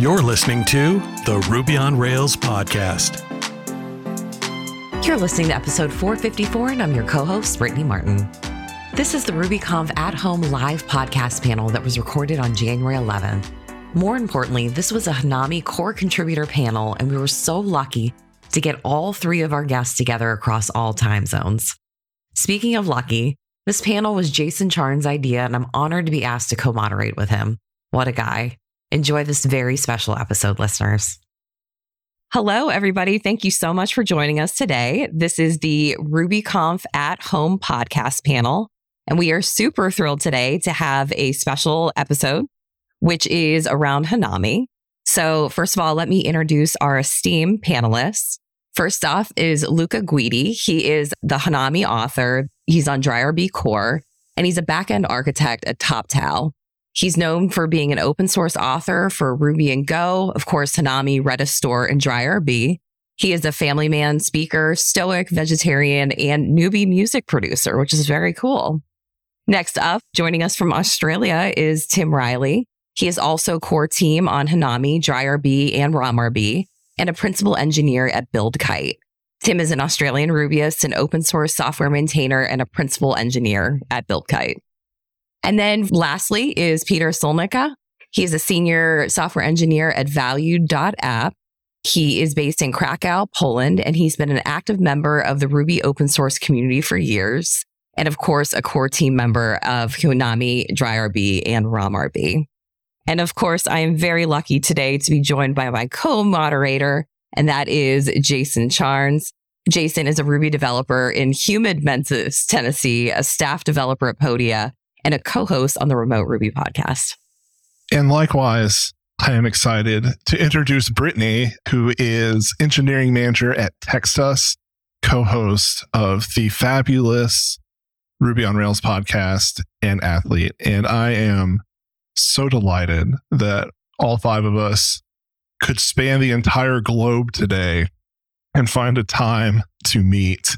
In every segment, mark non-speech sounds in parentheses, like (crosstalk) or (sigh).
You're listening to the Ruby on Rails podcast. You're listening to episode 454, and I'm your co host, Brittany Martin. This is the RubyConf at home live podcast panel that was recorded on January 11th. More importantly, this was a Hanami core contributor panel, and we were so lucky to get all three of our guests together across all time zones. Speaking of lucky, this panel was Jason Charnes' idea, and I'm honored to be asked to co moderate with him. What a guy. Enjoy this very special episode, listeners. Hello, everybody. Thank you so much for joining us today. This is the RubyConf at Home podcast panel. And we are super thrilled today to have a special episode, which is around Hanami. So, first of all, let me introduce our esteemed panelists. First off is Luca Guidi. He is the Hanami author. He's on DryRB Core, and he's a backend architect at TopTal. He's known for being an open source author for Ruby and Go, of course, Hanami, Redis Store, and DryRB. He is a family man speaker, stoic, vegetarian, and newbie music producer, which is very cool. Next up, joining us from Australia is Tim Riley. He is also core team on Hanami, DryRB, and RomRB, and a principal engineer at BuildKite. Tim is an Australian Rubyist, an open source software maintainer, and a principal engineer at BuildKite. And then lastly is Peter Solnica. He's a senior software engineer at Valued.app. He is based in Krakow, Poland, and he's been an active member of the Ruby open source community for years. And of course, a core team member of Hanami, DryRB, and RomRB. And of course, I am very lucky today to be joined by my co moderator, and that is Jason Charnes. Jason is a Ruby developer in humid Memphis, Tennessee, a staff developer at Podia, and a co host on the Remote Ruby podcast. And likewise, I am excited to introduce Brittany, who is engineering manager at Textus, co host of the fabulous Ruby on Rails podcast and athlete. And I am so delighted that all five of us could span the entire globe today and find a time to meet.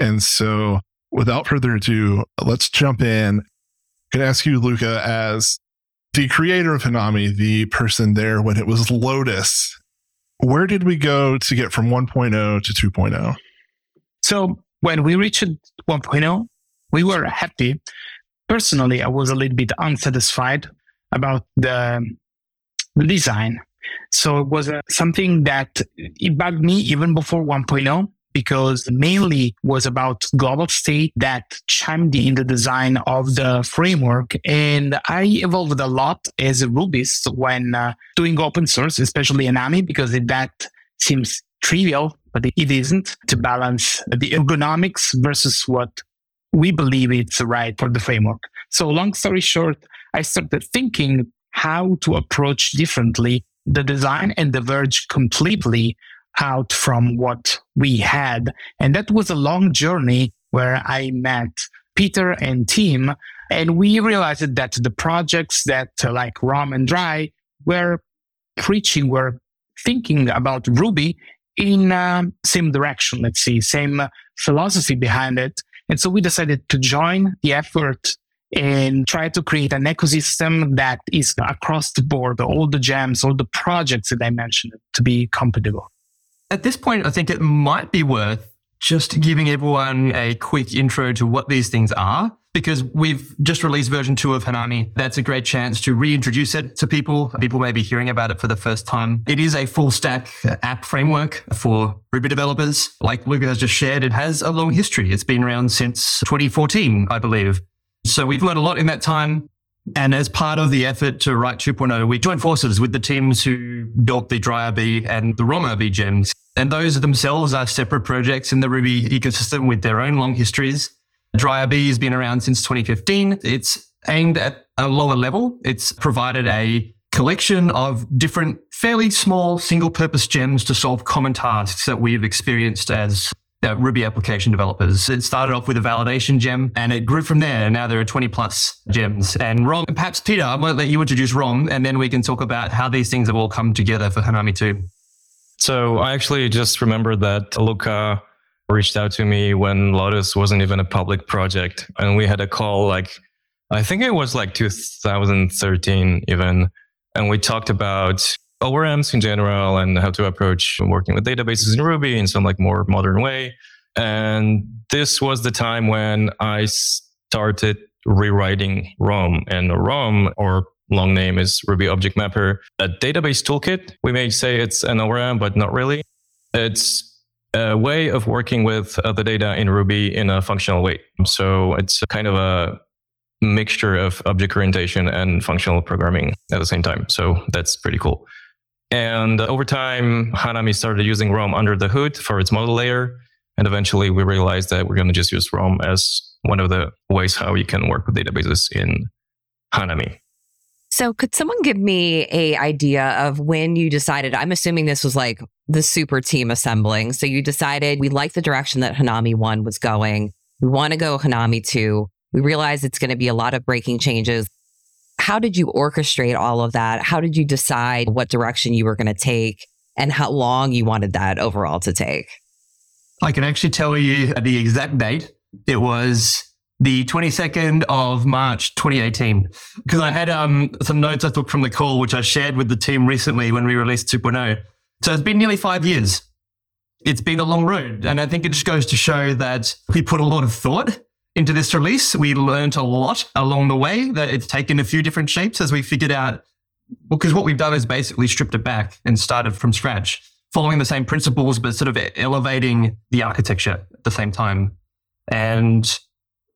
And so, without further ado, let's jump in can ask you, Luca, as the creator of Hanami, the person there when it was Lotus, where did we go to get from 1.0 to 2.0? So when we reached 1.0, we were happy. Personally, I was a little bit unsatisfied about the, the design. So it was uh, something that it bugged me even before 1.0 because mainly was about global state that chimed in the design of the framework. And I evolved a lot as a Rubyist when uh, doing open source, especially Hanami, because that seems trivial, but it isn't to balance the ergonomics versus what we believe it's right for the framework. So long story short, I started thinking how to approach differently the design and diverge completely out from what we had. And that was a long journey where I met Peter and Tim, and we realized that the projects that uh, like Rom and Dry were preaching, were thinking about Ruby in uh, same direction, let's see, same philosophy behind it. And so we decided to join the effort and try to create an ecosystem that is across the board, all the gems, all the projects that I mentioned to be compatible. At this point, I think it might be worth just giving everyone a quick intro to what these things are, because we've just released version two of Hanami. That's a great chance to reintroduce it to people. People may be hearing about it for the first time. It is a full stack app framework for Ruby developers. Like Luca has just shared, it has a long history. It's been around since 2014, I believe. So we've learned a lot in that time. And as part of the effort to write 2.0, we joined forces with the teams who built the DryRB and the RomRB gems. And those themselves are separate projects in the Ruby ecosystem with their own long histories. DryRB has been around since 2015. It's aimed at a lower level. It's provided a collection of different, fairly small single purpose gems to solve common tasks that we've experienced as uh, Ruby application developers. It started off with a validation gem and it grew from there. Now there are 20 plus gems. And Rom, perhaps Peter, I might let you introduce Rom and then we can talk about how these things have all come together for Hanami 2. So I actually just remembered that Luca reached out to me when Lotus wasn't even a public project. And we had a call like, I think it was like 2013 even. And we talked about ORMs in general and how to approach working with databases in Ruby in some like more modern way. And this was the time when I started rewriting ROM and ROM or long name is Ruby Object Mapper. A database toolkit. We may say it's an ORM, but not really. It's a way of working with the data in Ruby in a functional way. So it's kind of a mixture of object orientation and functional programming at the same time. So that's pretty cool. And over time, Hanami started using ROM under the hood for its model layer. And eventually we realized that we're going to just use ROM as one of the ways how you can work with databases in Hanami. So could someone give me a idea of when you decided, I'm assuming this was like the super team assembling. So you decided we like the direction that Hanami 1 was going. We want to go Hanami 2. We realize it's going to be a lot of breaking changes. How did you orchestrate all of that? How did you decide what direction you were going to take and how long you wanted that overall to take? I can actually tell you the exact date. It was the 22nd of March 2018 because I had um, some notes I took from the call, which I shared with the team recently when we released 2.0. So it's been nearly five years. It's been a long road. And I think it just goes to show that we put a lot of thought into this release. We learned a lot along the way that it's taken a few different shapes as we figured out, because what we've done is basically stripped it back and started from scratch, following the same principles, but sort of elevating the architecture at the same time. And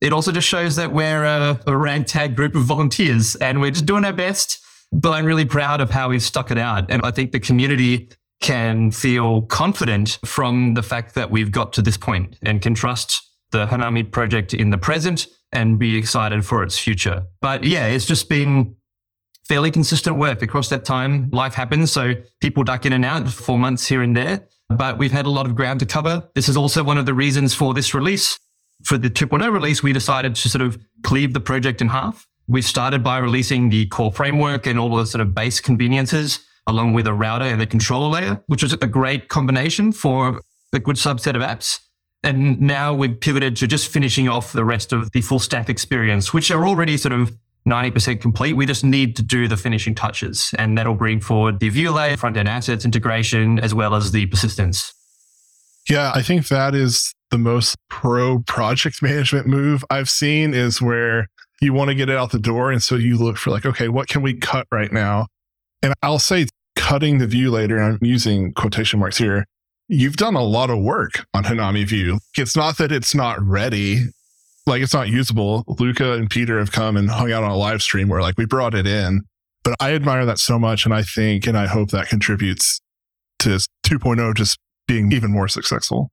it also just shows that we're a, a ragtag group of volunteers and we're just doing our best. But I'm really proud of how we've stuck it out. And I think the community can feel confident from the fact that we've got to this point and can trust the Hanami project in the present and be excited for its future. But yeah, it's just been fairly consistent work across that time. Life happens, so people duck in and out for months here and there. But we've had a lot of ground to cover. This is also one of the reasons for this release for the 2.0 release, we decided to sort of cleave the project in half. We started by releasing the core framework and all the sort of base conveniences along with a router and a controller layer, which was a great combination for a good subset of apps. And now we've pivoted to just finishing off the rest of the full stack experience, which are already sort of 90% complete. We just need to do the finishing touches, and that'll bring forward the view layer, front end assets integration, as well as the persistence. Yeah, I think that is the most pro project (laughs) management move I've seen is where you want to get it out the door. And so you look for like, okay, what can we cut right now? And I'll say cutting the view later, I'm using quotation marks here. You've done a lot of work on Hanami View. It's not that it's not ready, like it's not usable. Luca and Peter have come and hung out on a live stream where like we brought it in. But I admire that so much. And I think and I hope that contributes to 2.0 just being even more successful.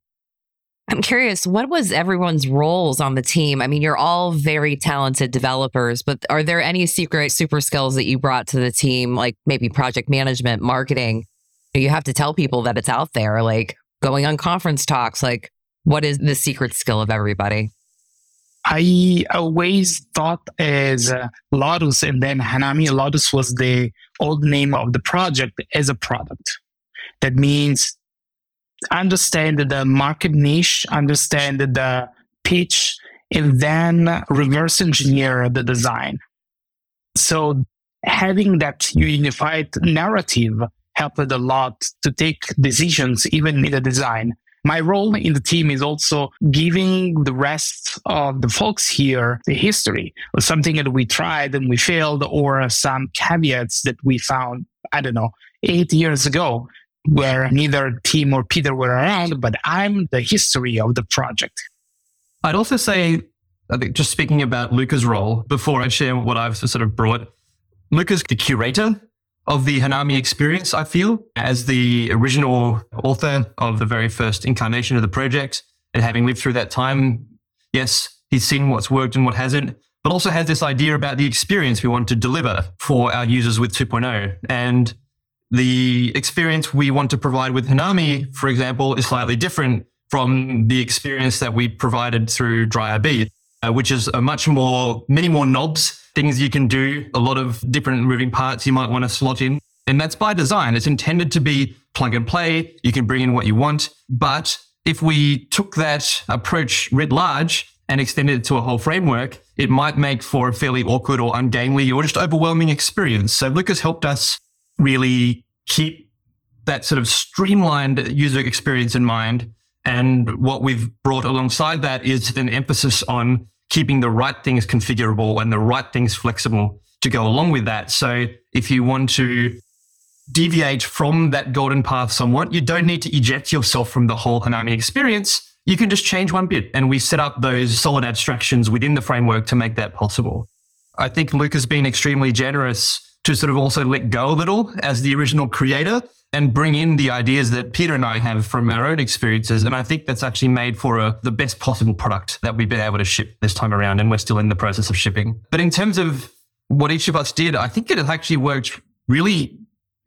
I'm curious, what was everyone's roles on the team? I mean, you're all very talented developers, but are there any secret super skills that you brought to the team, like maybe project management, marketing? You have to tell people that it's out there, like going on conference talks. Like, what is the secret skill of everybody? I always thought as uh, Lotus and then Hanami. Lotus was the old name of the project as a product. That means understand the market niche, understand the pitch, and then reverse engineer the design. So having that unified narrative helped a lot to take decisions even in the design. My role in the team is also giving the rest of the folks here the history of something that we tried and we failed or some caveats that we found, I don't know, eight years ago where neither Tim or Peter were around, but I'm the history of the project. I'd also say, I think just speaking about Luca's role before I share what I've sort of brought, Luca's the curator of the Hanami experience, I feel, as the original author of the very first incarnation of the project. And having lived through that time, yes, he's seen what's worked and what hasn't, but also has this idea about the experience we want to deliver for our users with 2.0. And the experience we want to provide with Hanami, for example, is slightly different from the experience that we provided through DryRB, uh, which is a much more, many more knobs, things you can do, a lot of different moving parts you might want to slot in. And that's by design. It's intended to be plug and play. You can bring in what you want. But if we took that approach writ large and extended it to a whole framework, it might make for a fairly awkward or ungainly or just overwhelming experience. So Luca's helped us really keep that sort of streamlined user experience in mind. And what we've brought alongside that is an emphasis on keeping the right things configurable and the right things flexible to go along with that. So if you want to deviate from that golden path somewhat, you don't need to eject yourself from the whole Hanami experience. You can just change one bit. And we set up those solid abstractions within the framework to make that possible. I think Luke has been extremely generous to sort of also let go a little as the original creator and bring in the ideas that Peter and I have from our own experiences. And I think that's actually made for a, the best possible product that we've been able to ship this time around. And we're still in the process of shipping. But in terms of what each of us did, I think it actually worked really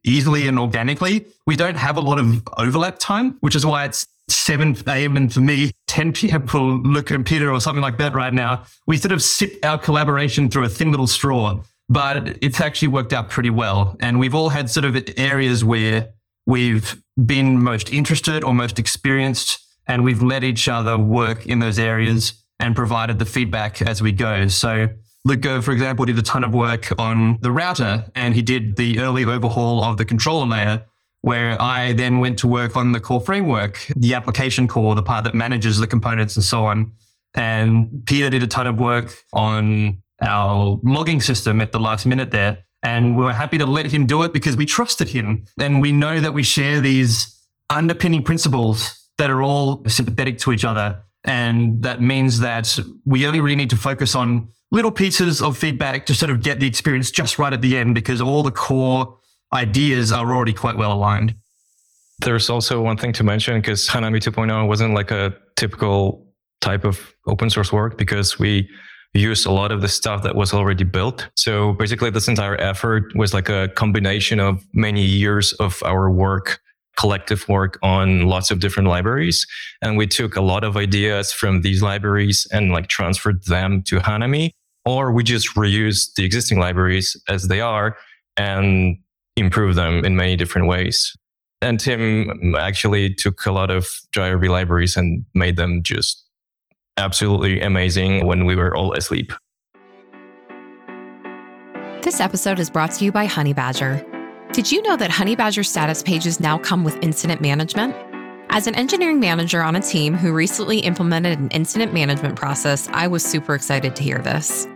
easily and organically. We don't have a lot of overlap time, which is why it's 7 a.m. and for me, 10 p.m. for Luke and Peter or something like that right now. We sort of sip our collaboration through a thin little straw, but it's actually worked out pretty well. And we've all had sort of areas where we've been most interested or most experienced, and we've let each other work in those areas and provided the feedback as we go. So Luca, for example, did a ton of work on the router and he did the early overhaul of the controller layer, where I then went to work on the core framework, the application core, the part that manages the components and so on. And Peter did a ton of work on our logging system at the last minute there. And we were happy to let him do it because we trusted him. And we know that we share these underpinning principles that are all sympathetic to each other. And that means that we only really need to focus on little pieces of feedback to sort of get the experience just right at the end because all the core ideas are already quite well aligned. There's also one thing to mention because Hanami 2.0 wasn't like a typical type of open source work because we used a lot of the stuff that was already built. So basically, this entire effort was like a combination of many years of our work, collective work on lots of different libraries. And we took a lot of ideas from these libraries and like transferred them to Hanami or we just reuse the existing libraries as they are and improve them in many different ways. And Tim actually took a lot of DryRB libraries and made them just absolutely amazing when we were all asleep. This episode is brought to you by Honeybadger. Did you know that Honeybadger status pages now come with incident management? As an engineering manager on a team who recently implemented an incident management process, I was super excited to hear this.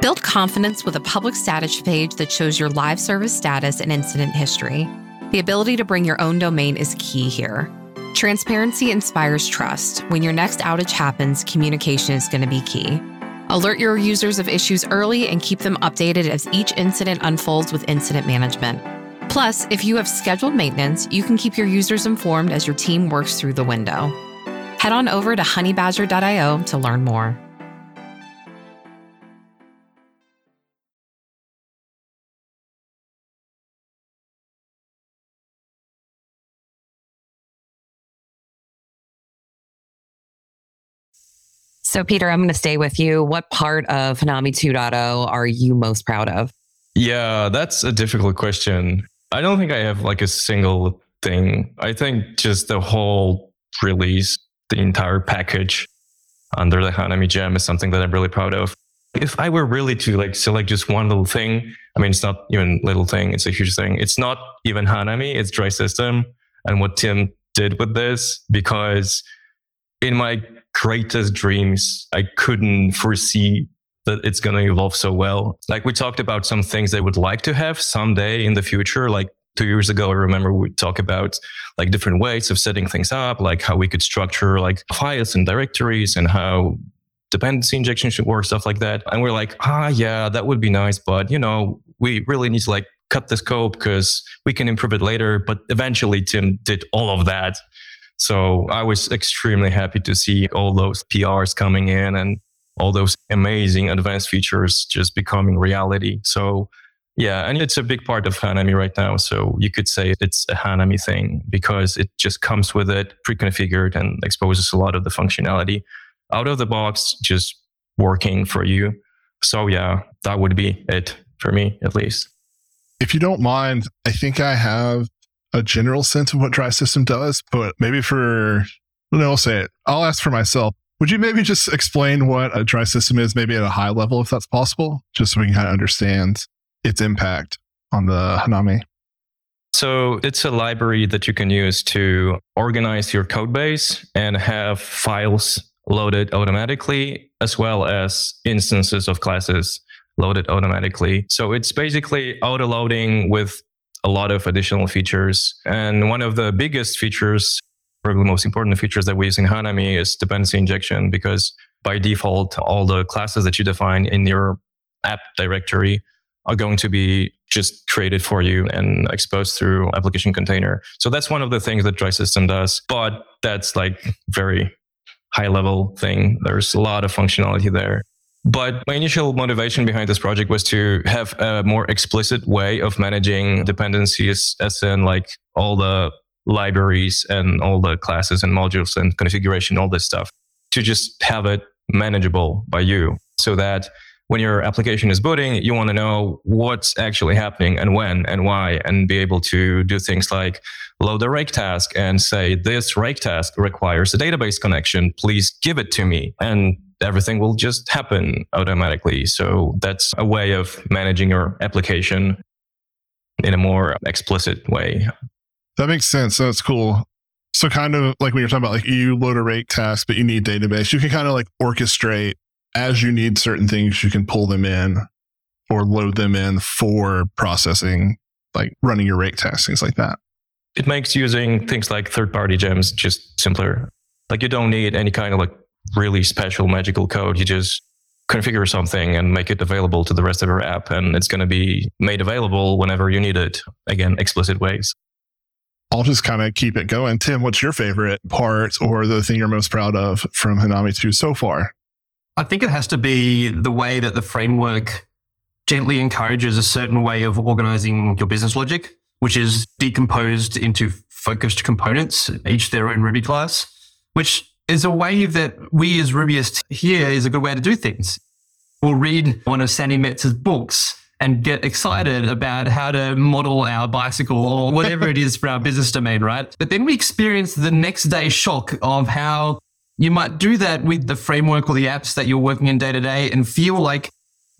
Build confidence with a public status page that shows your live service status and incident history. The ability to bring your own domain is key here. Transparency inspires trust. When your next outage happens, communication is going to be key. Alert your users of issues early and keep them updated as each incident unfolds with incident management. Plus, if you have scheduled maintenance, you can keep your users informed as your team works through the window. Head on over to honeybadger.io to learn more. So, Peter, I'm going to stay with you. What part of Hanami 2.0 are you most proud of? Yeah, that's a difficult question. I don't think I have like a single thing. I think just the whole release, the entire package under the Hanami gem is something that I'm really proud of. If I were really to like select just one little thing, I mean, it's not even a little thing. It's a huge thing. It's not even Hanami. It's Dry System and what Tim did with this because in my greatest dreams, I couldn't foresee that it's going to evolve so well. Like we talked about some things they would like to have someday in the future. Like two years ago, I remember we talked about like different ways of setting things up, like how we could structure like files and directories and how dependency injection should work, stuff like that. And we're like, ah, yeah, that would be nice. But, you know, we really need to like cut the scope because we can improve it later. But eventually, Tim did all of that so I was extremely happy to see all those PRs coming in and all those amazing advanced features just becoming reality. So yeah, and it's a big part of Hanami right now. So you could say it's a Hanami thing because it just comes with it pre-configured and exposes a lot of the functionality out of the box, just working for you. So yeah, that would be it for me at least. If you don't mind, I think I have a general sense of what dry system does, but maybe for no, I'll say it. I'll ask for myself. Would you maybe just explain what a dry system is, maybe at a high level, if that's possible, just so we can kind of understand its impact on the Hanami? So it's a library that you can use to organize your code base and have files loaded automatically, as well as instances of classes loaded automatically. So it's basically auto loading with a lot of additional features. And one of the biggest features, probably the most important features that we use in Hanami is dependency injection because by default, all the classes that you define in your app directory are going to be just created for you and exposed through application container. So that's one of the things that Dry System does, but that's like very high level thing. There's a lot of functionality there. But my initial motivation behind this project was to have a more explicit way of managing dependencies, as in like all the libraries and all the classes and modules and configuration, all this stuff, to just have it manageable by you so that when your application is booting, you want to know what's actually happening and when and why, and be able to do things like load a rake task and say, this rake task requires a database connection. Please give it to me. And everything will just happen automatically. So that's a way of managing your application in a more explicit way. That makes sense. That's cool. So kind of like when you're talking about like you load a rake task, but you need database, you can kind of like orchestrate as you need certain things, you can pull them in or load them in for processing, like running your rake tasks, things like that. It makes using things like third party gems just simpler. Like you don't need any kind of like really special magical code. You just configure something and make it available to the rest of your app and it's going to be made available whenever you need it. Again, explicit ways. I'll just kind of keep it going. Tim, what's your favorite part or the thing you're most proud of from Hanami 2 so far? I think it has to be the way that the framework gently encourages a certain way of organizing your business logic, which is decomposed into focused components, each their own Ruby class, which is a way that we as Rubyists here is a good way to do things. We'll read one of Sandi Metz's books and get excited about how to model our bicycle or whatever it is for our business domain, right? But then we experience the next day shock of how you might do that with the framework or the apps that you're working in day to day and feel like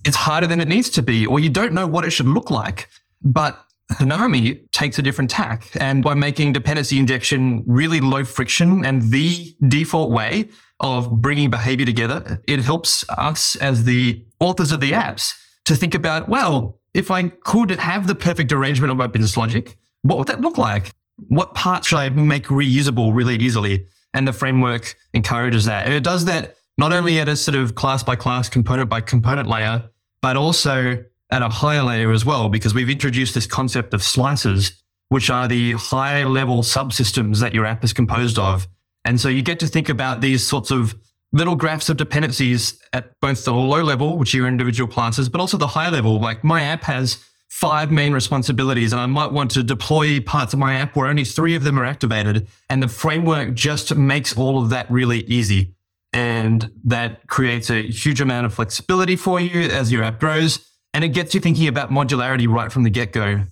it's harder than it needs to be, or you don't know what it should look like. But Hanami takes a different tack. And by making dependency injection really low friction and the default way of bringing behavior together, it helps us as the authors of the apps to think about, well, if I could have the perfect arrangement of my business logic, what would that look like? What parts should I make reusable really easily? And the framework encourages that. And it does that not only at a sort of class by class, component by component layer, but also at a higher layer as well, because we've introduced this concept of slices, which are the high level subsystems that your app is composed of. And so you get to think about these sorts of little graphs of dependencies at both the low level, which are your individual classes, but also the high level. Like my app has five main responsibilities and I might want to deploy parts of my app where only three of them are activated. And the framework just makes all of that really easy. And that creates a huge amount of flexibility for you as your app grows. And it gets you thinking about modularity right from the get go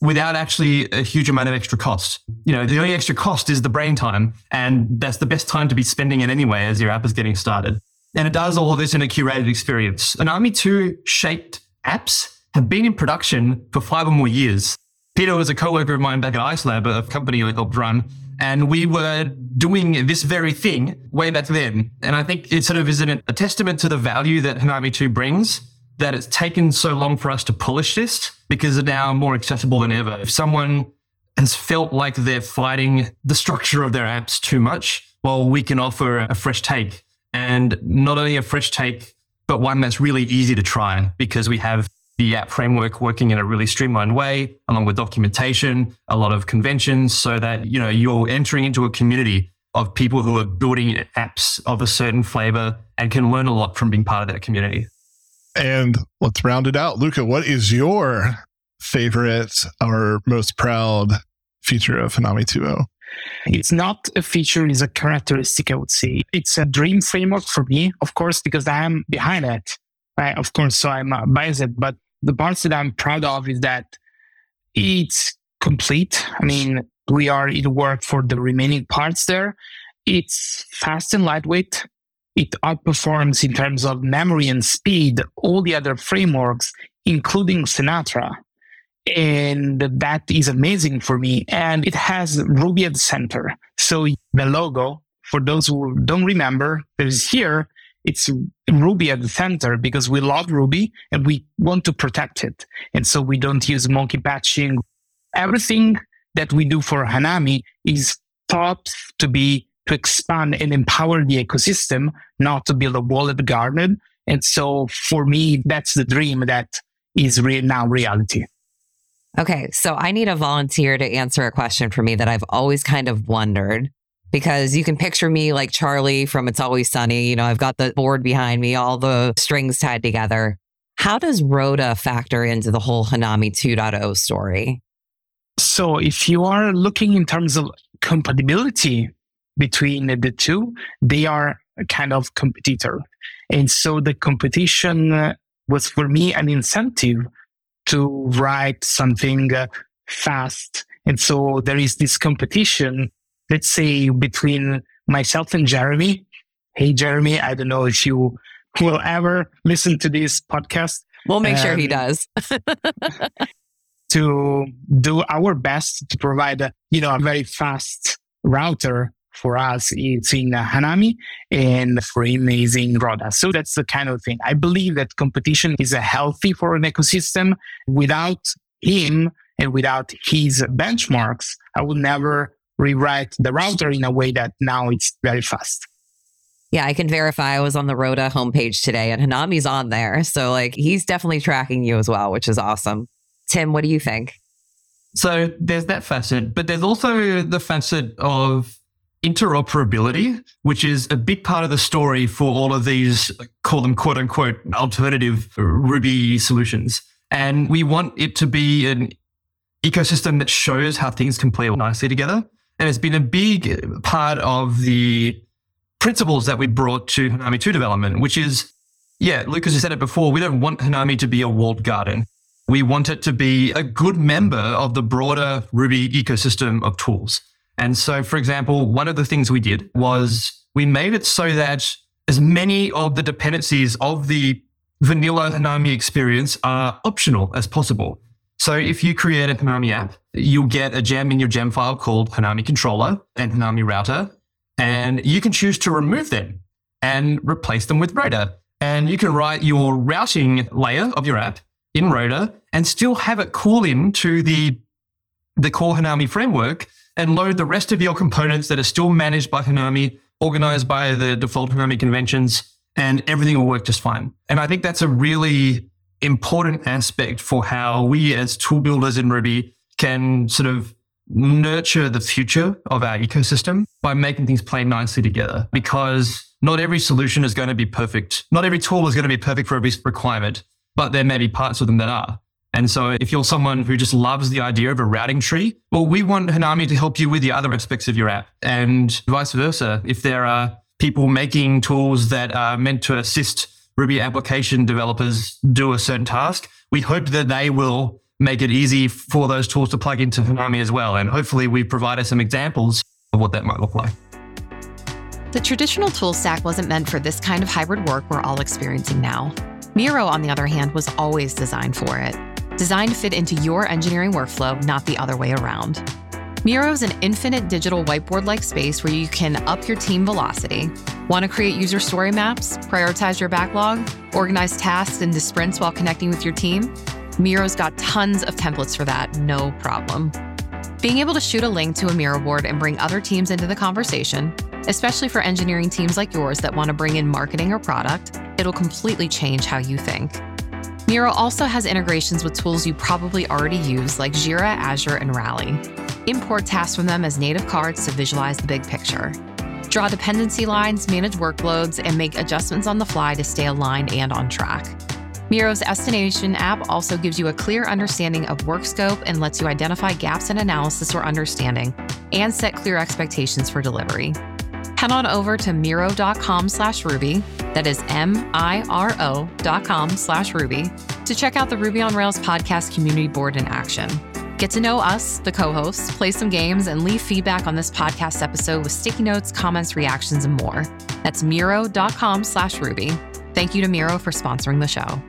without actually a huge amount of extra cost. You know, the only extra cost is the brain time. And that's the best time to be spending it anyway as your app is getting started. And it does all of this in a curated experience. Hanami 2 shaped apps have been in production for five or more years. Peter was a co-worker of mine back at IceLab, a company I helped run, and we were doing this very thing way back then. And I think it sort of is a testament to the value that Hanami 2 brings that it's taken so long for us to polish this because it's now more accessible than ever. If someone has felt like they're fighting the structure of their apps too much, well, we can offer a fresh take. And not only a fresh take, but one that's really easy to try because we have the app framework working in a really streamlined way, along with documentation, a lot of conventions, so that you know you're entering into a community of people who are building apps of a certain flavor and can learn a lot from being part of that community. And let's round it out. Luca, what is your favorite or most proud feature of Hanami 2.0? It's not a feature, it's a characteristic, I would say. It's a dream framework for me, of course, because I am behind it. Right? Of course, so I'm biased, but the parts that I'm proud of is that it's complete. I mean, we are in work for the remaining parts there. It's fast and lightweight. It outperforms in terms of memory and speed all the other frameworks, including Sinatra. And that is amazing for me. And it has Ruby at the center. So the logo, for those who don't remember, is here, it's Ruby at the center because we love Ruby and we want to protect it. And so we don't use monkey patching. Everything that we do for Hanami is thought to be to expand and empower the ecosystem, not to build a walled garden. And so for me, that's the dream that is re- now reality. Okay, so I need a volunteer to answer a question for me that I've always kind of wondered because you can picture me like Charlie from It's Always Sunny. You know, I've got the board behind me, all the strings tied together. How does Roda factor into the whole Hanami 2.0 story? So if you are looking in terms of compatibility between the two, they are a kind of competitor. And so the competition was for me an incentive to write something uh, fast. And so there is this competition, let's say between myself and Jeremy. Hey, Jeremy, I don't know if you will ever listen to this podcast. We'll make um, sure he does. (laughs) to do our best to provide, a, you know, a very fast router for us it's in Hanami and for amazing Roda. So that's the kind of thing. I believe that competition is a healthy for an ecosystem. Without him and without his benchmarks, I would never rewrite the router in a way that now it's very fast. Yeah, I can verify I was on the Roda homepage today and Hanami's on there. So like he's definitely tracking you as well, which is awesome. Tim, what do you think? So there's that facet, but there's also the facet of interoperability, which is a big part of the story for all of these, call them quote unquote alternative Ruby solutions. And we want it to be an ecosystem that shows how things can play nicely together. And it's been a big part of the principles that we brought to Hanami 2 development, which is, yeah, Lucas, you said it before, we don't want Hanami to be a walled garden. We want it to be a good member of the broader Ruby ecosystem of tools. And so, for example, one of the things we did was we made it so that as many of the dependencies of the vanilla Hanami experience are optional as possible. So if you create a Hanami app, you'll get a gem in your gem file called Hanami controller and Hanami router, and you can choose to remove them and replace them with Roda. And you can write your routing layer of your app in Roda and still have it call into the, the core Hanami framework and load the rest of your components that are still managed by Hanami, organized by the default Hanami conventions, and everything will work just fine. And I think that's a really important aspect for how we as tool builders in Ruby can sort of nurture the future of our ecosystem by making things play nicely together because not every solution is going to be perfect. Not every tool is going to be perfect for every requirement, but there may be parts of them that are. And so if you're someone who just loves the idea of a routing tree, well, we want Hanami to help you with the other aspects of your app and vice versa. If there are people making tools that are meant to assist Ruby application developers do a certain task, we hope that they will make it easy for those tools to plug into Hanami as well. And hopefully we've provided some examples of what that might look like. The traditional tool stack wasn't meant for this kind of hybrid work we're all experiencing now. Miro, on the other hand, was always designed for it designed to fit into your engineering workflow, not the other way around. Miro is an infinite digital whiteboard like space where you can up your team velocity. Want to create user story maps, prioritize your backlog, organize tasks into sprints while connecting with your team? Miro's got tons of templates for that, no problem. Being able to shoot a link to a Miro board and bring other teams into the conversation, especially for engineering teams like yours that want to bring in marketing or product, it'll completely change how you think. Miro also has integrations with tools you probably already use like Jira, Azure, and Rally. Import tasks from them as native cards to visualize the big picture. Draw dependency lines, manage workloads, and make adjustments on the fly to stay aligned and on track. Miro's Estimation app also gives you a clear understanding of work scope and lets you identify gaps in analysis or understanding and set clear expectations for delivery head on over to miro.com slash Ruby, that is M-I-R-O dot com slash Ruby, to check out the Ruby on Rails podcast community board in action. Get to know us, the co hosts, play some games, and leave feedback on this podcast episode with sticky notes, comments, reactions, and more. That's miro.com slash Ruby. Thank you to Miro for sponsoring the show.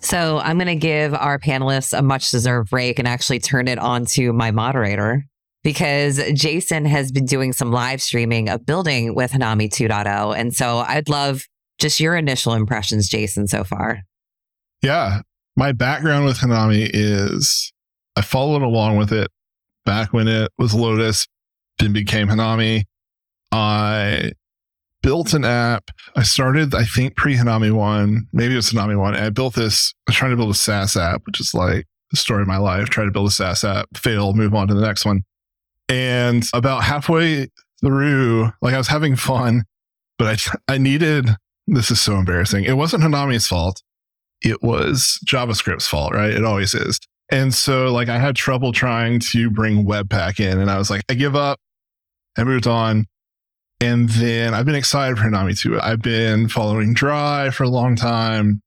So I'm going to give our panelists a much deserved break and actually turn it on to my moderator because Jason has been doing some live streaming of building with Hanami 2.0. And so I'd love just your initial impressions, Jason, so far. Yeah. My background with Hanami is I followed along with it back when it was Lotus, then became Hanami. I built an app. I started, I think, pre Hanami one, maybe it was Hanami one. I built this, I was trying to build a SaaS app, which is like the story of my life. Try to build a SaaS app, fail, move on to the next one. And about halfway through, like I was having fun, but I, (laughs) I needed, this is so embarrassing. It wasn't Hanami's fault. It was JavaScript's fault, right? It always is. And so like I had trouble trying to bring Webpack in and I was like, I give up. I moved on. And then I've been excited for Hanami 2. I've been following Dry for a long time.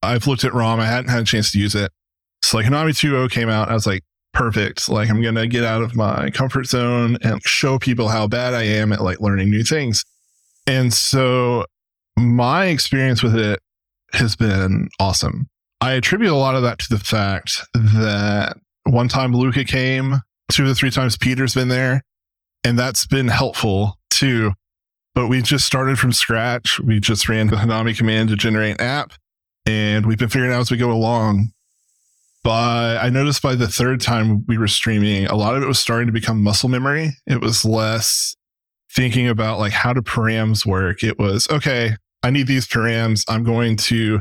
I've looked at ROM. I hadn't had a chance to use it. So like Hanami 2.0 came out. I was like, perfect. Like I'm going to get out of my comfort zone and show people how bad I am at like learning new things. And so my experience with it has been awesome. I attribute a lot of that to the fact that one time Luca came, two or three times Peter's been there, and that's been helpful too. But we just started from scratch. We just ran the Hanami command to generate an app, and we've been figuring out as we go along. But I noticed by the third time we were streaming, a lot of it was starting to become muscle memory. It was less thinking about like how do params work. It was okay. I need these params. I'm going to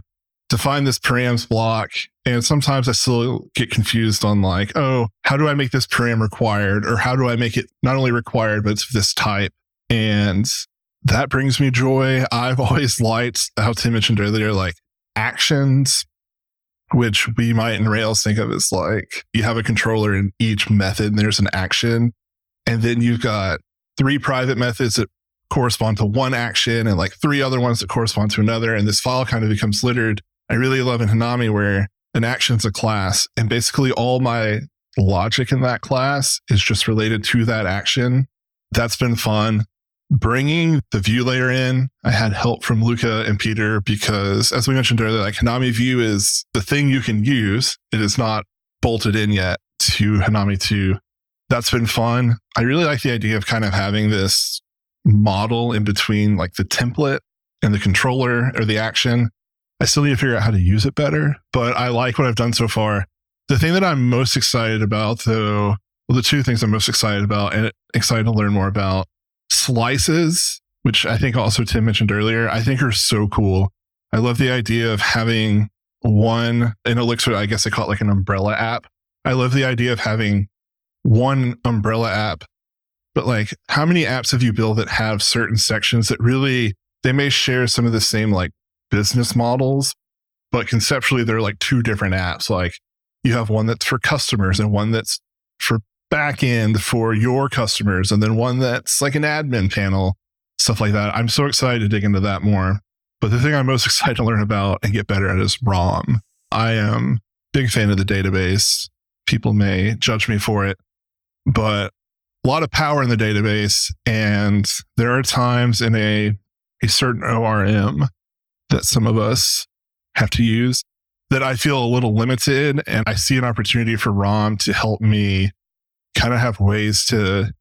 define this params block. And sometimes I still get confused on like, oh, how do I make this param required? Or how do I make it not only required, but it's this type? And that brings me joy. I've (laughs) always liked how Tim mentioned earlier, like actions, which we might in Rails think of as like you have a controller in each method and there's an action. And then you've got three private methods that correspond to one action and like three other ones that correspond to another. And this file kind of becomes littered. I really love in Hanami where an action's a class and basically all my logic in that class is just related to that action. That's been fun. Bringing the view layer in, I had help from Luca and Peter because, as we mentioned earlier, like Hanami View is the thing you can use. It is not bolted in yet to Hanami 2. That's been fun. I really like the idea of kind of having this model in between like the template and the controller or the action. I still need to figure out how to use it better, but I like what I've done so far. The thing that I'm most excited about, though, well, the two things I'm most excited about and excited to learn more about slices, which I think also Tim mentioned earlier, I think are so cool. I love the idea of having one in Elixir, I guess they call it like an umbrella app. I love the idea of having one umbrella app but like how many apps have you built that have certain sections that really they may share some of the same like business models but conceptually they're like two different apps like you have one that's for customers and one that's for back end for your customers and then one that's like an admin panel stuff like that i'm so excited to dig into that more but the thing i'm most (laughs) excited to learn about and get better at is rom i am big fan of the database people may judge me for it but a lot of power in the database. And there are times in a, a certain ORM that some of us have to use that I feel a little limited. And I see an opportunity for ROM to help me kind of have ways to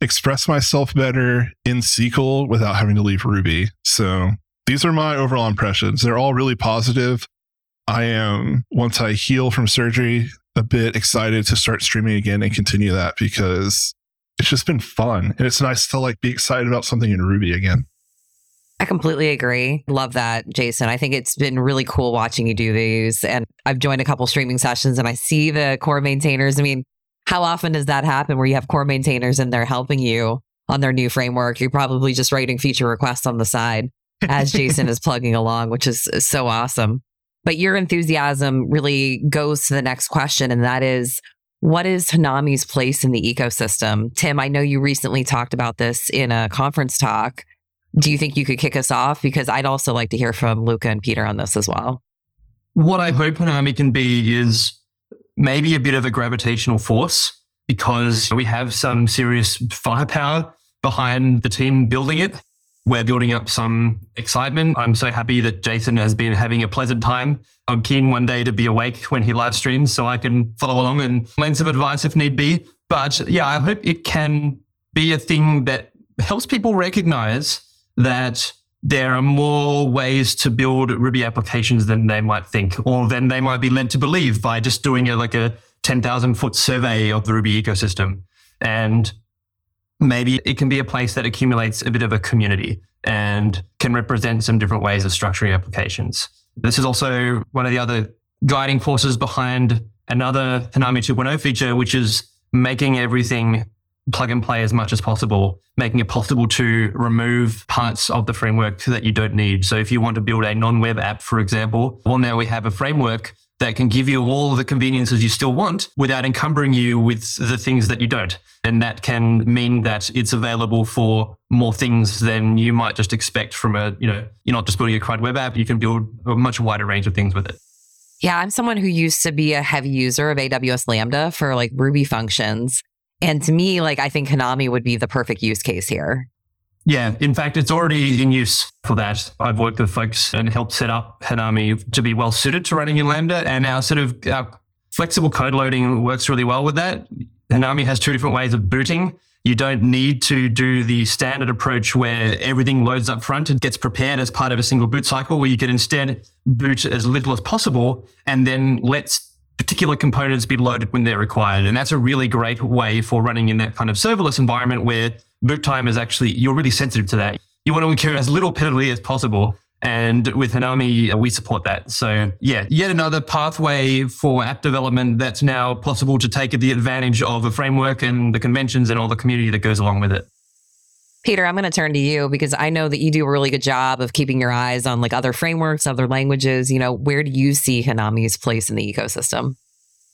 express myself better in SQL without having to leave Ruby. So these are my overall impressions. They're all really positive. I am, once I heal from surgery, a bit excited to start streaming again and continue that because it's just been fun. And it's nice to like be excited about something in Ruby again. I completely agree. Love that, Jason. I think it's been really cool watching you do these. And I've joined a couple streaming sessions and I see the core maintainers. I mean, how often does that happen where you have core maintainers and they're helping you on their new framework? You're probably just writing feature requests on the side as Jason (laughs) is plugging along, which is so awesome. But your enthusiasm really goes to the next question, and that is what is Hanami's place in the ecosystem? Tim, I know you recently talked about this in a conference talk. Do you think you could kick us off? Because I'd also like to hear from Luca and Peter on this as well. What I hope Hanami can be is maybe a bit of a gravitational force because we have some serious firepower behind the team building it. we're building up some excitement. I'm so happy that Jason has been having a pleasant time. I'm keen one day to be awake when he live streams so I can follow along and lend some advice if need be. But yeah, I hope it can be a thing that helps people recognize that there are more ways to build Ruby applications than they might think, or than they might be led to believe by just doing a, like a 10,000 foot survey of the Ruby ecosystem. And maybe it can be a place that accumulates a bit of a community and can represent some different ways of structuring applications. This is also one of the other guiding forces behind another Hanami 2.0 feature, which is making everything plug and play as much as possible, making it possible to remove parts of the framework that you don't need. So if you want to build a non-web app, for example, well, now we have a framework that can give you all the conveniences you still want without encumbering you with the things that you don't. And that can mean that it's available for more things than you might just expect from a, you know, you're not just building a CRUD web app, you can build a much wider range of things with it. Yeah, I'm someone who used to be a heavy user of AWS Lambda for like Ruby functions. And to me, like I think Hanami would be the perfect use case here. Yeah, in fact, it's already in use for that. I've worked with folks and helped set up Hanami to be well suited to running in Lambda, and our sort of our flexible code loading works really well with that. Hanami has two different ways of booting. You don't need to do the standard approach where everything loads up front and gets prepared as part of a single boot cycle, where you can instead boot as little as possible and then let particular components be loaded when they're required. And that's a really great way for running in that kind of serverless environment where boot time is actually, you're really sensitive to that. You want to incur as little penalty as possible. And with Hanami, we support that. So yeah, yet another pathway for app development that's now possible to take the advantage of a framework and the conventions and all the community that goes along with it. Peter, I'm going to turn to you because I know that you do a really good job of keeping your eyes on like other frameworks, other languages. You know, where do you see Hanami's place in the ecosystem?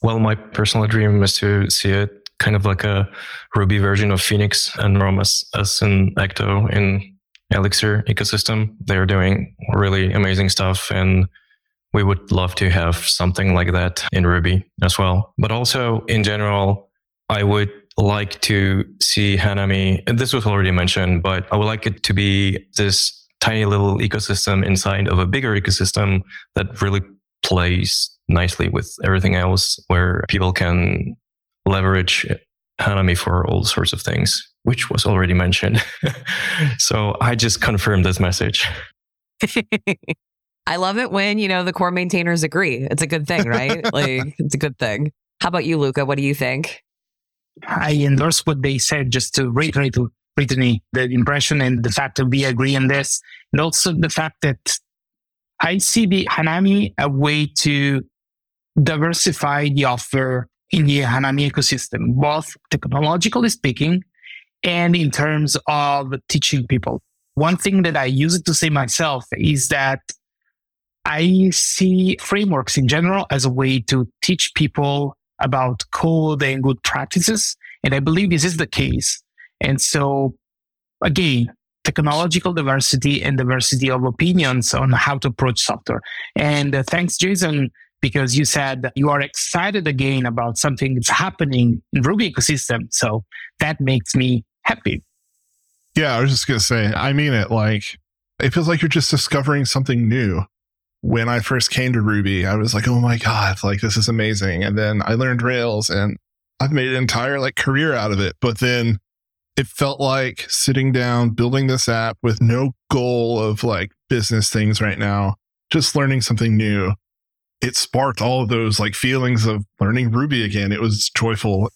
Well, my personal dream is to see it kind of like a Ruby version of Phoenix and ROM as, as an Ecto in Elixir ecosystem. They're doing really amazing stuff and we would love to have something like that in Ruby as well. But also in general, I would like to see Hanami, and this was already mentioned, but I would like it to be this tiny little ecosystem inside of a bigger ecosystem that really plays nicely with everything else where people can leverage Hanami for all sorts of things, which was already mentioned. (laughs) so I just confirmed this message. (laughs) I love it when, you know, the core maintainers agree. It's a good thing, right? (laughs) like it's a good thing. How about you, Luca? What do you think? I endorse what they said just to reiterate to Brittany the impression and the fact that we agree on this. And also the fact that I see the Hanami a way to diversify the offer in the Hanami ecosystem, both technologically speaking and in terms of teaching people. One thing that I use to say myself is that I see frameworks in general as a way to teach people about code and good practices. And I believe this is the case. And so again, technological diversity and diversity of opinions on how to approach software. And uh, thanks, Jason, because you said you are excited again about something that's happening in Ruby ecosystem. So that makes me happy. Yeah, I was just going to say, I mean it. Like, it feels like you're just discovering something new. When I first came to Ruby, I was like, oh my God, like this is amazing. And then I learned Rails and I've made an entire like career out of it. But then it felt like sitting down, building this app with no goal of like business things right now, just learning something new it sparked all of those like feelings of learning Ruby again. It was joyful.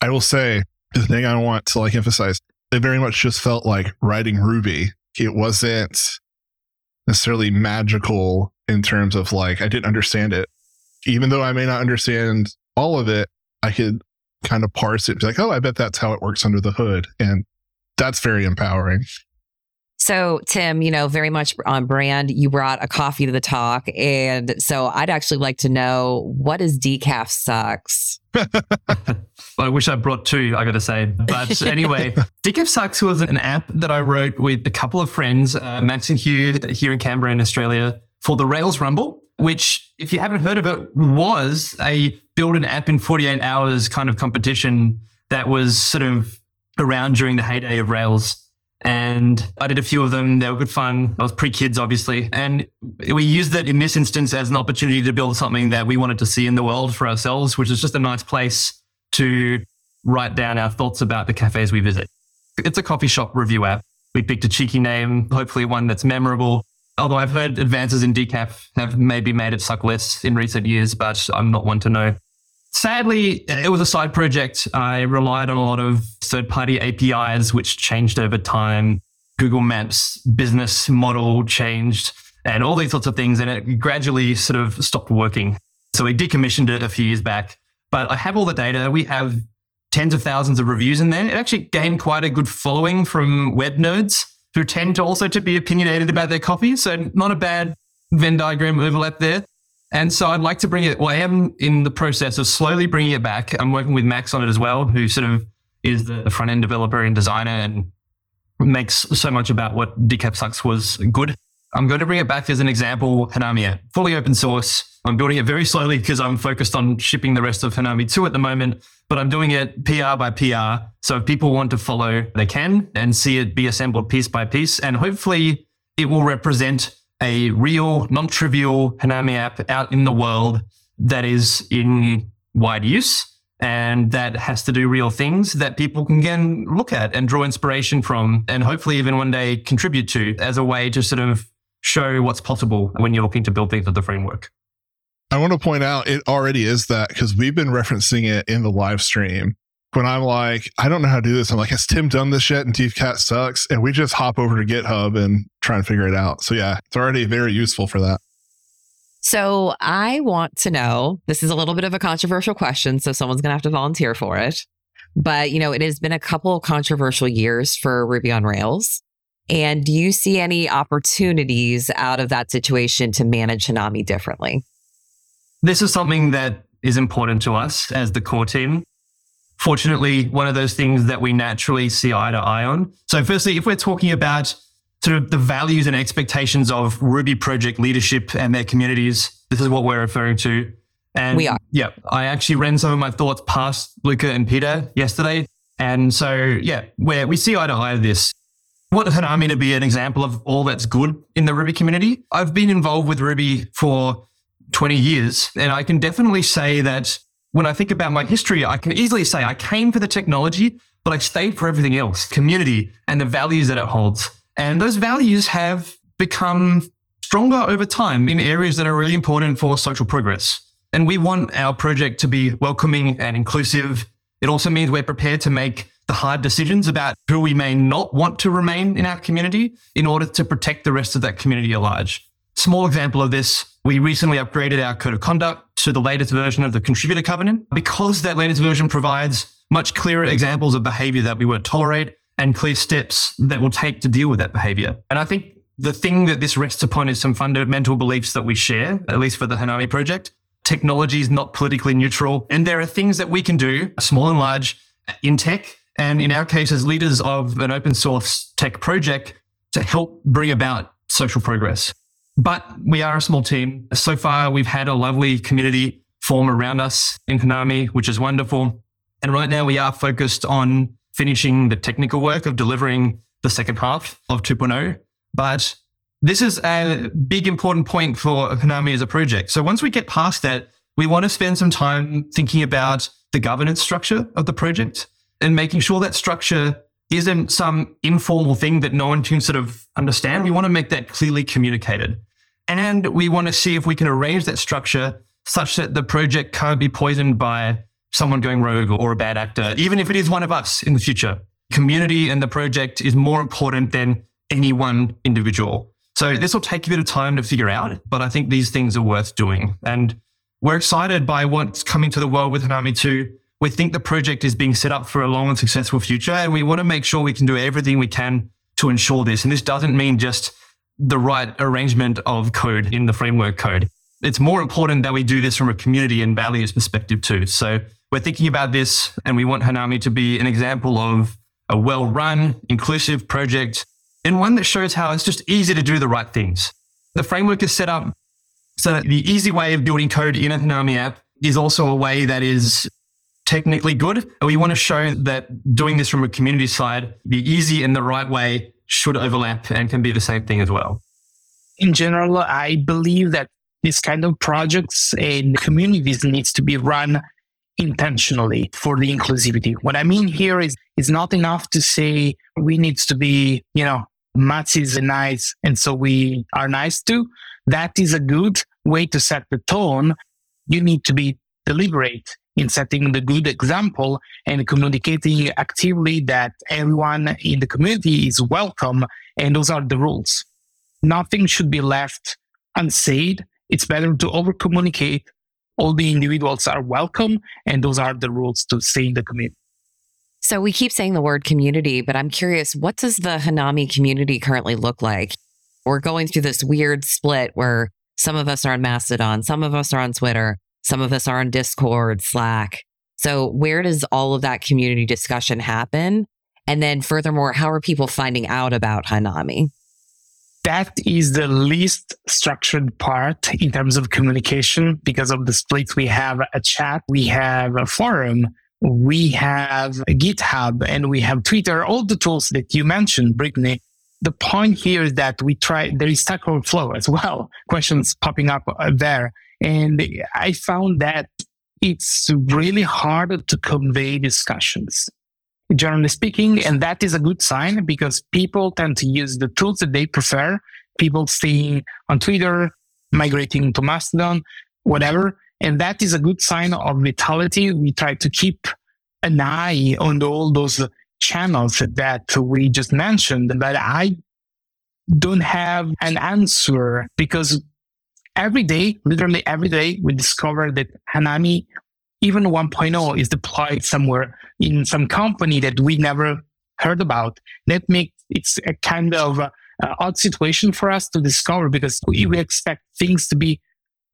I will say the thing I want to like emphasize, it very much just felt like writing Ruby. It wasn't necessarily magical in terms of like, I didn't understand it. Even though I may not understand all of it, I could kind of parse it, be like, oh, I bet that's how it works under the hood. And that's very empowering. So, Tim, you know, very much on brand. You brought a coffee to the talk. And so I'd actually like to know what is decaf sucks? (laughs) I wish I brought two, I got to say. But (laughs) anyway, Decaf Sucks was an app that I wrote with a couple of friends, uh, Max and Hugh, here in Canberra in Australia, for the Rails Rumble, which, if you haven't heard of it, was a build an app in 48 hours kind of competition that was sort of around during the heyday of Rails And I did a few of them. They were good fun. I was pre kids, obviously. And we used it in this instance as an opportunity to build something that we wanted to see in the world for ourselves, which is just a nice place to write down our thoughts about the cafes we visit. It's a coffee shop review app. We picked a cheeky name, hopefully one that's memorable. Although I've heard advances in decaf have maybe made it suck less in recent years, but I'm not one to know. Sadly, it was a side project. I relied on a lot of third party APIs, which changed over time. Google Maps business model changed and all these sorts of things. And it gradually sort of stopped working. So we decommissioned it a few years back. But I have all the data. We have tens of thousands of reviews in there. It actually gained quite a good following from web nerds who tend to also to be opinionated about their coffee. So not a bad Venn diagram overlap there. And so I'd like to bring it. Well, I am in the process of slowly bringing it back. I'm working with Max on it as well, who sort of is the front end developer and designer and makes so much about what Decaf Sucks was good. I'm going to bring it back as an example, Hanami, fully open source. I'm building it very slowly because I'm focused on shipping the rest of Hanami 2 at the moment, but I'm doing it PR by PR. So if people want to follow, they can and see it be assembled piece by piece. And hopefully it will represent a real, non trivial Hanami app out in the world that is in wide use and that has to do real things that people can again look at and draw inspiration from and hopefully even one day contribute to as a way to sort of show what's possible when you're looking to build things with the framework. I want to point out it already is that because we've been referencing it in the live stream. When I'm like, I don't know how to do this, I'm like, has Tim done this yet? And Decaf sucks. And we just hop over to GitHub and try and figure it out. So yeah, it's already very useful for that. So I want to know this is a little bit of a controversial question. So someone's going to have to volunteer for it. But, you know, it has been a couple of controversial years for Ruby on Rails. And do you see any opportunities out of that situation to manage Hanami differently? This is something that is important to us as the core team. Fortunately, one of those things that we naturally see eye to eye on. So, firstly, if we're talking about sort of the values and expectations of Ruby project leadership and their communities, this is what we're referring to. And we are. Yeah, I actually ran some of my thoughts past Luca and Peter yesterday. And so, yeah, where we see eye to eye this want Hanami to be an example of all that's good in the Ruby community. I've been involved with Ruby for 20 years, and I can definitely say that when I think about my history, I can easily say I came for the technology, but I stayed for everything else community and the values that it holds. And those values have become stronger over time in areas that are really important for social progress. And we want our project to be welcoming and inclusive. It also means we're prepared to make the hard decisions about who we may not want to remain in our community in order to protect the rest of that community at large. Small example of this, we recently upgraded our code of conduct to the latest version of the contributor covenant because that latest version provides much clearer examples of behavior that we won't tolerate and clear steps that we'll take to deal with that behavior. And I think the thing that this rests upon is some fundamental beliefs that we share, at least for the Hanami project. Technology is not politically neutral, and there are things that we can do, small and large, in tech and in our case, as leaders of an open source tech project, to help bring about social progress. But we are a small team. So far, we've had a lovely community form around us in Hanami, which is wonderful. And right now, we are focused on finishing the technical work of delivering the second half of 2.0. But this is a big important point for Hanami as a project. So once we get past that, we want to spend some time thinking about the governance structure of the project and making sure that structure isn't some informal thing that no one can sort of understand. We want to make that clearly communicated. And we want to see if we can arrange that structure such that the project can't be poisoned by someone going rogue or a bad actor, even if it is one of us in the future. Community and the project is more important than any one individual. So this will take a bit of time to figure out, but I think these things are worth doing. And we're excited by what's coming to the world with Hanami 2 we think the project is being set up for a long and successful future. And we want to make sure we can do everything we can to ensure this. And this doesn't mean just the right arrangement of code in the framework code. It's more important that we do this from a community and values perspective too. So we're thinking about this and we want Hanami to be an example of a well run, inclusive project and one that shows how it's just easy to do the right things. The framework is set up so that the easy way of building code in a Hanami app is also a way that is technically good. And we want to show that doing this from a community side, the easy and the right way should overlap and can be the same thing as well. In general, I believe that this kind of projects and communities needs to be run intentionally for the inclusivity. What I mean here is it's not enough to say we needs to be, you know, Mats is nice and so we are nice too. That is a good way to set the tone. You need to be deliberate in setting the good example and communicating actively that everyone in the community is welcome and those are the rules. Nothing should be left unsaid. It's better to over communicate. All the individuals are welcome and those are the rules to stay in the community. So we keep saying the word community, but I'm curious, what does the Hanami community currently look like? We're going through this weird split where some of us are on Mastodon, some of us are on Twitter, some of us are on Discord, Slack. So, where does all of that community discussion happen? And then, furthermore, how are people finding out about Hanami? That is the least structured part in terms of communication because of the split. We have a chat, we have a forum, we have GitHub, and we have Twitter, all the tools that you mentioned, Brittany. The point here is that we try, there is Stack Overflow as well, (laughs) questions popping up uh, there. And I found that it's really hard to convey discussions, generally speaking. And that is a good sign because people tend to use the tools that they prefer. People staying on Twitter, migrating to Mastodon, whatever. And that is a good sign of vitality. We try to keep an eye on all those channels that we just mentioned, but I don't have an answer because every day, literally every day, we discover that Hanami, even 1.0, is deployed somewhere in some company that we never heard about. That makes it's a kind of uh, odd situation for us to discover because we, we expect things to be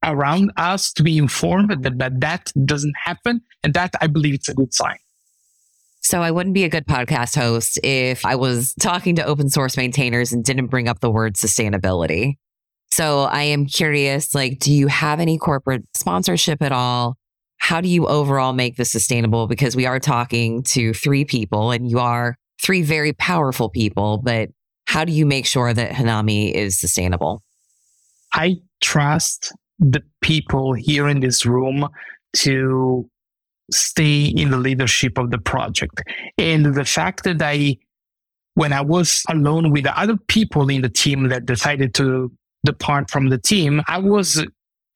around us to be informed, but that, that doesn't happen. And that I believe it's a good sign. So I wouldn't be a good podcast host if I was talking to open source maintainers and didn't bring up the word sustainability. So I am curious, like, do you have any corporate sponsorship at all? How do you overall make this sustainable? Because we are talking to three people and you are three very powerful people, but how do you make sure that Hanami is sustainable? I trust the people here in this room to stay in the leadership of the project. And the fact that I, when I was alone with the other people in the team that decided to depart from the team, I was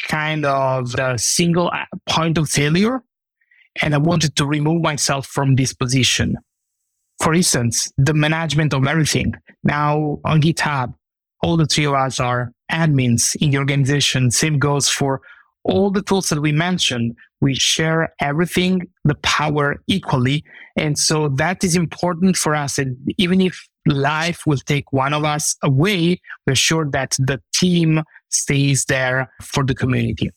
kind of the single point of failure. And I wanted to remove myself from this position. For instance, the management of everything. Now on GitHub, all the three of us are admins in the organization. Same goes for all the tools that we mentioned. We share everything, the power equally. And so that is important for us. And even if life will take one of us away, we're sure that the team stays there for the community.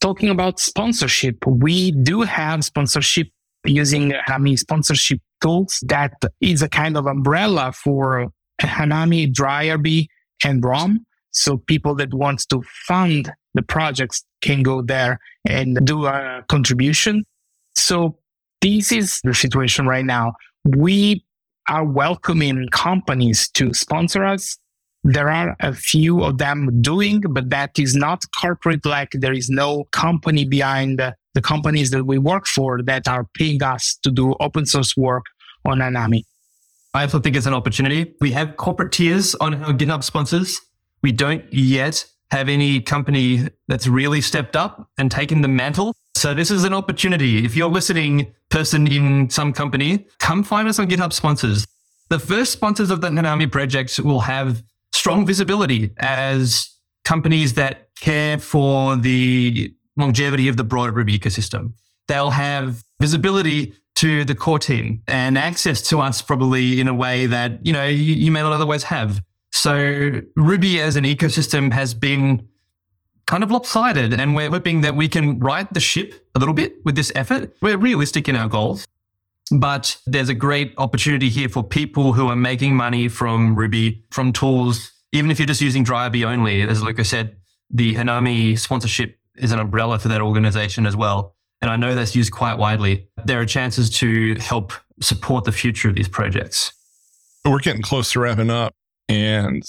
Talking about sponsorship, we do have sponsorship using Hanami sponsorship tools that is a kind of umbrella for Hanami, dry-rb, and ROM. So people that want to fund the projects can go there and do a contribution. So this is the situation right now. We are welcoming companies to sponsor us. There are a few of them doing, but that is not corporate like there is no company behind the, companies that we work for that are paying us to do open source work on Hanami. I also think it's an opportunity. We have corporate tiers on our GitHub sponsors. We don't yet have any company that's really stepped up and taken the mantle. So this is an opportunity. If you're listening, person in some company, come find us on GitHub sponsors. The first sponsors of the Hanami project will have strong visibility as companies that care for the longevity of the broader Ruby ecosystem. They'll have visibility to the core team and access to us probably in a way that, you know, you, you may not otherwise have. So Ruby as an ecosystem has been kind of lopsided and we're hoping that we can right the ship a little bit with this effort. We're realistic in our goals, but there's a great opportunity here for people who are making money from Ruby, from tools, even if you're just using dry-rb only. As Luca said, the Hanami sponsorship is an umbrella for that organization as well. and I know that's used quite widely, there are chances to help support the future of these projects. We're getting close to wrapping up, and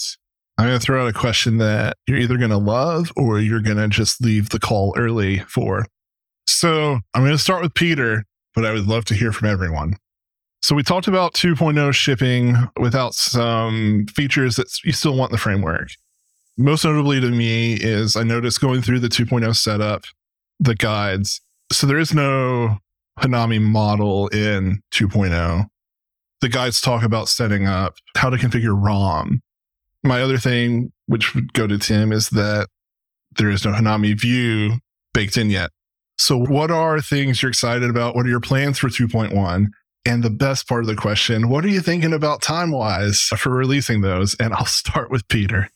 I'm going to throw out a question that you're either going to love or you're going to just leave the call early for. So I'm going to start with Peter, but I would love to hear from everyone. So we talked about 2.0 shipping without some features that you still want in the framework. Most notably to me is I noticed going through the 2.0 setup, the guides. So there is no Hanami model in 2.0. The guides talk about setting up how to configure ROM. My other thing, which would go to Tim, is that there is no Hanami view baked in yet. So, what are things you're excited about? What are your plans for 2.1? And the best part of the question, what are you thinking about time wise for releasing those? And I'll start with Peter.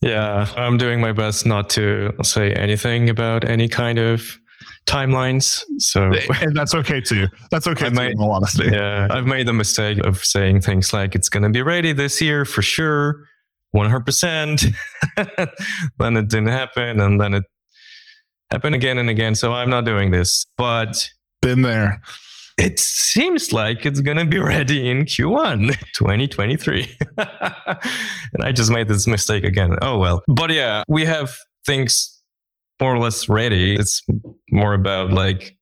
Yeah, I'm doing my best not to say anything about any kind of timelines. So, and that's okay too. That's okay I too, in all honesty. (laughs) yeah, I've made the mistake of saying things like it's going to be ready this year for sure, 100%. (laughs) then it didn't happen. And then it happened again and again. So I'm not doing this. But Been there. it seems like it's going to be ready in Q1 (laughs) 2023. and I just made this mistake again. Oh, well. But yeah, we have things more or less ready. It's more about like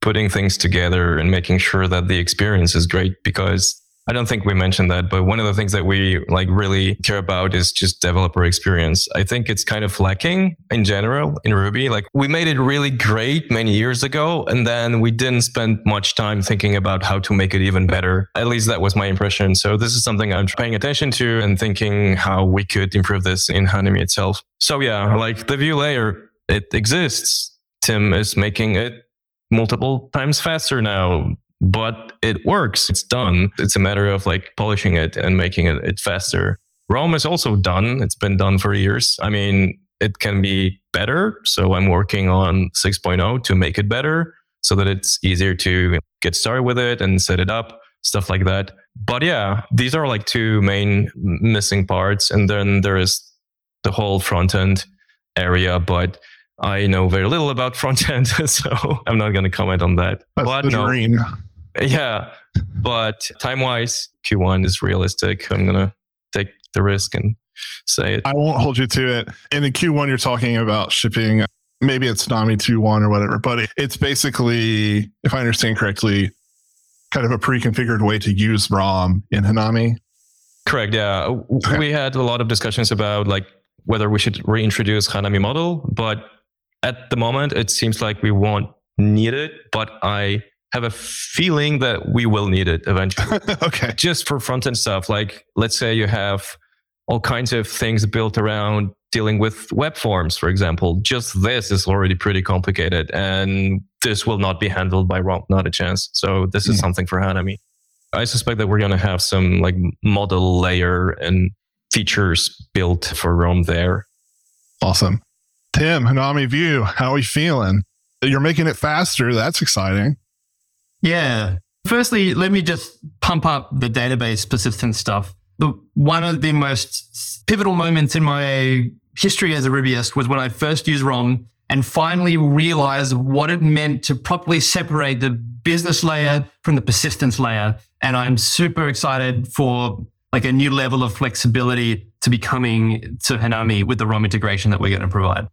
putting things together and making sure that the experience is great because I don't think we mentioned that, but one of the things that we like really care about is just developer experience. I think it's kind of lacking in general in Ruby. Like we made it really great many years ago and then we didn't spend much time thinking about how to make it even better. At least that was my impression. So this is something I'm paying attention to and thinking how we could improve this in Hanami itself. So yeah, like the view layer, it exists. Tim is making it multiple times faster now but it works. It's done. It's a matter of like polishing it and making it, it faster. ROM is also done. It's been done for years. I mean it can be better so i'm working on 6.0 to make it better so that it's easier to get started with it and set it up stuff like that. But yeah these are like two main missing parts and then there is the whole front end area but I know very little about front end, (laughs) so I'm not going to comment on that. That's but the no, dream. yeah, but time wise, Q1 is realistic. I'm gonna take the risk and say it. I won't hold you to it. In the Q1, you're talking about shipping, maybe it's Hanami 2.1 or whatever, but it's basically, if I understand correctly, kind of a pre configured way to use ROM in Hanami. Correct. Yeah, Okay. we had a lot of discussions about like whether we should reintroduce Hanami model, but at the moment, it seems like we won't need it. But I have a feeling that we will need it eventually. (laughs) okay. just for front end stuff. Like, let's say you have all kinds of things built around dealing with web forms, for example. Just this is already pretty complicated, and this will not be handled by ROM, not a chance. So this is Yeah. something for Hanami. I suspect that we're going to have some like model layer and features built for ROM there. Awesome. Tim, Hanami View, how are we feeling? You're making it faster. That's exciting. Yeah. Firstly, let me just pump up the database persistence stuff. The, one of the most pivotal moments in my history as a Rubyist was when I first used ROM and finally realized what it meant to properly separate the business layer from the persistence layer. And I'm super excited for like a new level of flexibility to be coming to Hanami with the ROM integration that we're going to provide.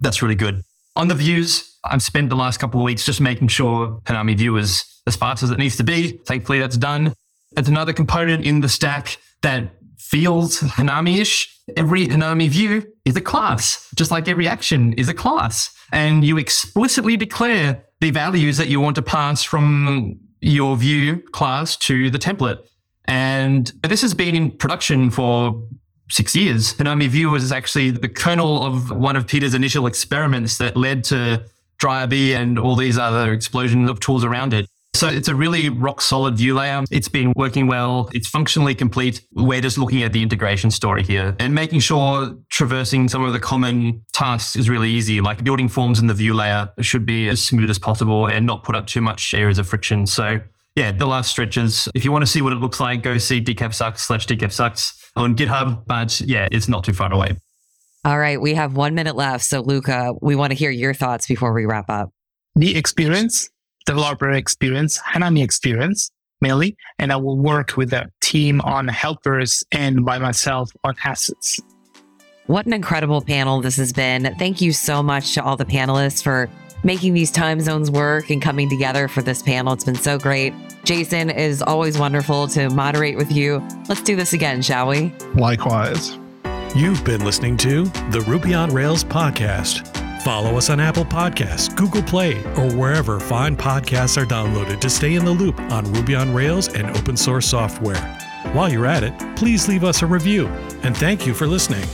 That's really good. On the views, I've spent the last couple of weeks just making sure Hanami View is as fast as it needs to be. Thankfully, that's done. It's another component in the stack that feels Hanami-ish. Every Hanami view is a class, just like every action is a class. And you explicitly declare the values that you want to pass from your view class to the template. And this has been in production for six years. Hanami View was actually the kernel of one of Peter's initial experiments that led to dry-rb and all these other explosions of tools around it. So it's a really rock solid view layer. It's been working well. It's functionally complete. We're just looking at the integration story here and making sure traversing some of the common tasks is really easy. Like building forms in the view layer should be as smooth as possible and not put up too much areas of friction. So yeah, the last stretches. If you want to see what it looks like, go see decaf sucks slash decaf sucks on GitHub. But yeah, it's not too far away. All right, we have one minute left. So, Luca, we want to hear your thoughts before we wrap up. the experience, developer experience, Hanami experience mainly, and I will work with the team on helpers and by myself on assets. What an incredible panel this has been. Thank you so much to all the panelists for making these time zones work and coming together for this panel. It's been so great. Jason is always wonderful to moderate with you. Let's do this again, shall we? Likewise. You've been listening to the Ruby on Rails podcast. Follow us on Apple Podcasts, Google Play, or wherever fine podcasts are downloaded to stay in the loop on Ruby on Rails and open source software. While you're at it, please leave us a review. And thank you for listening.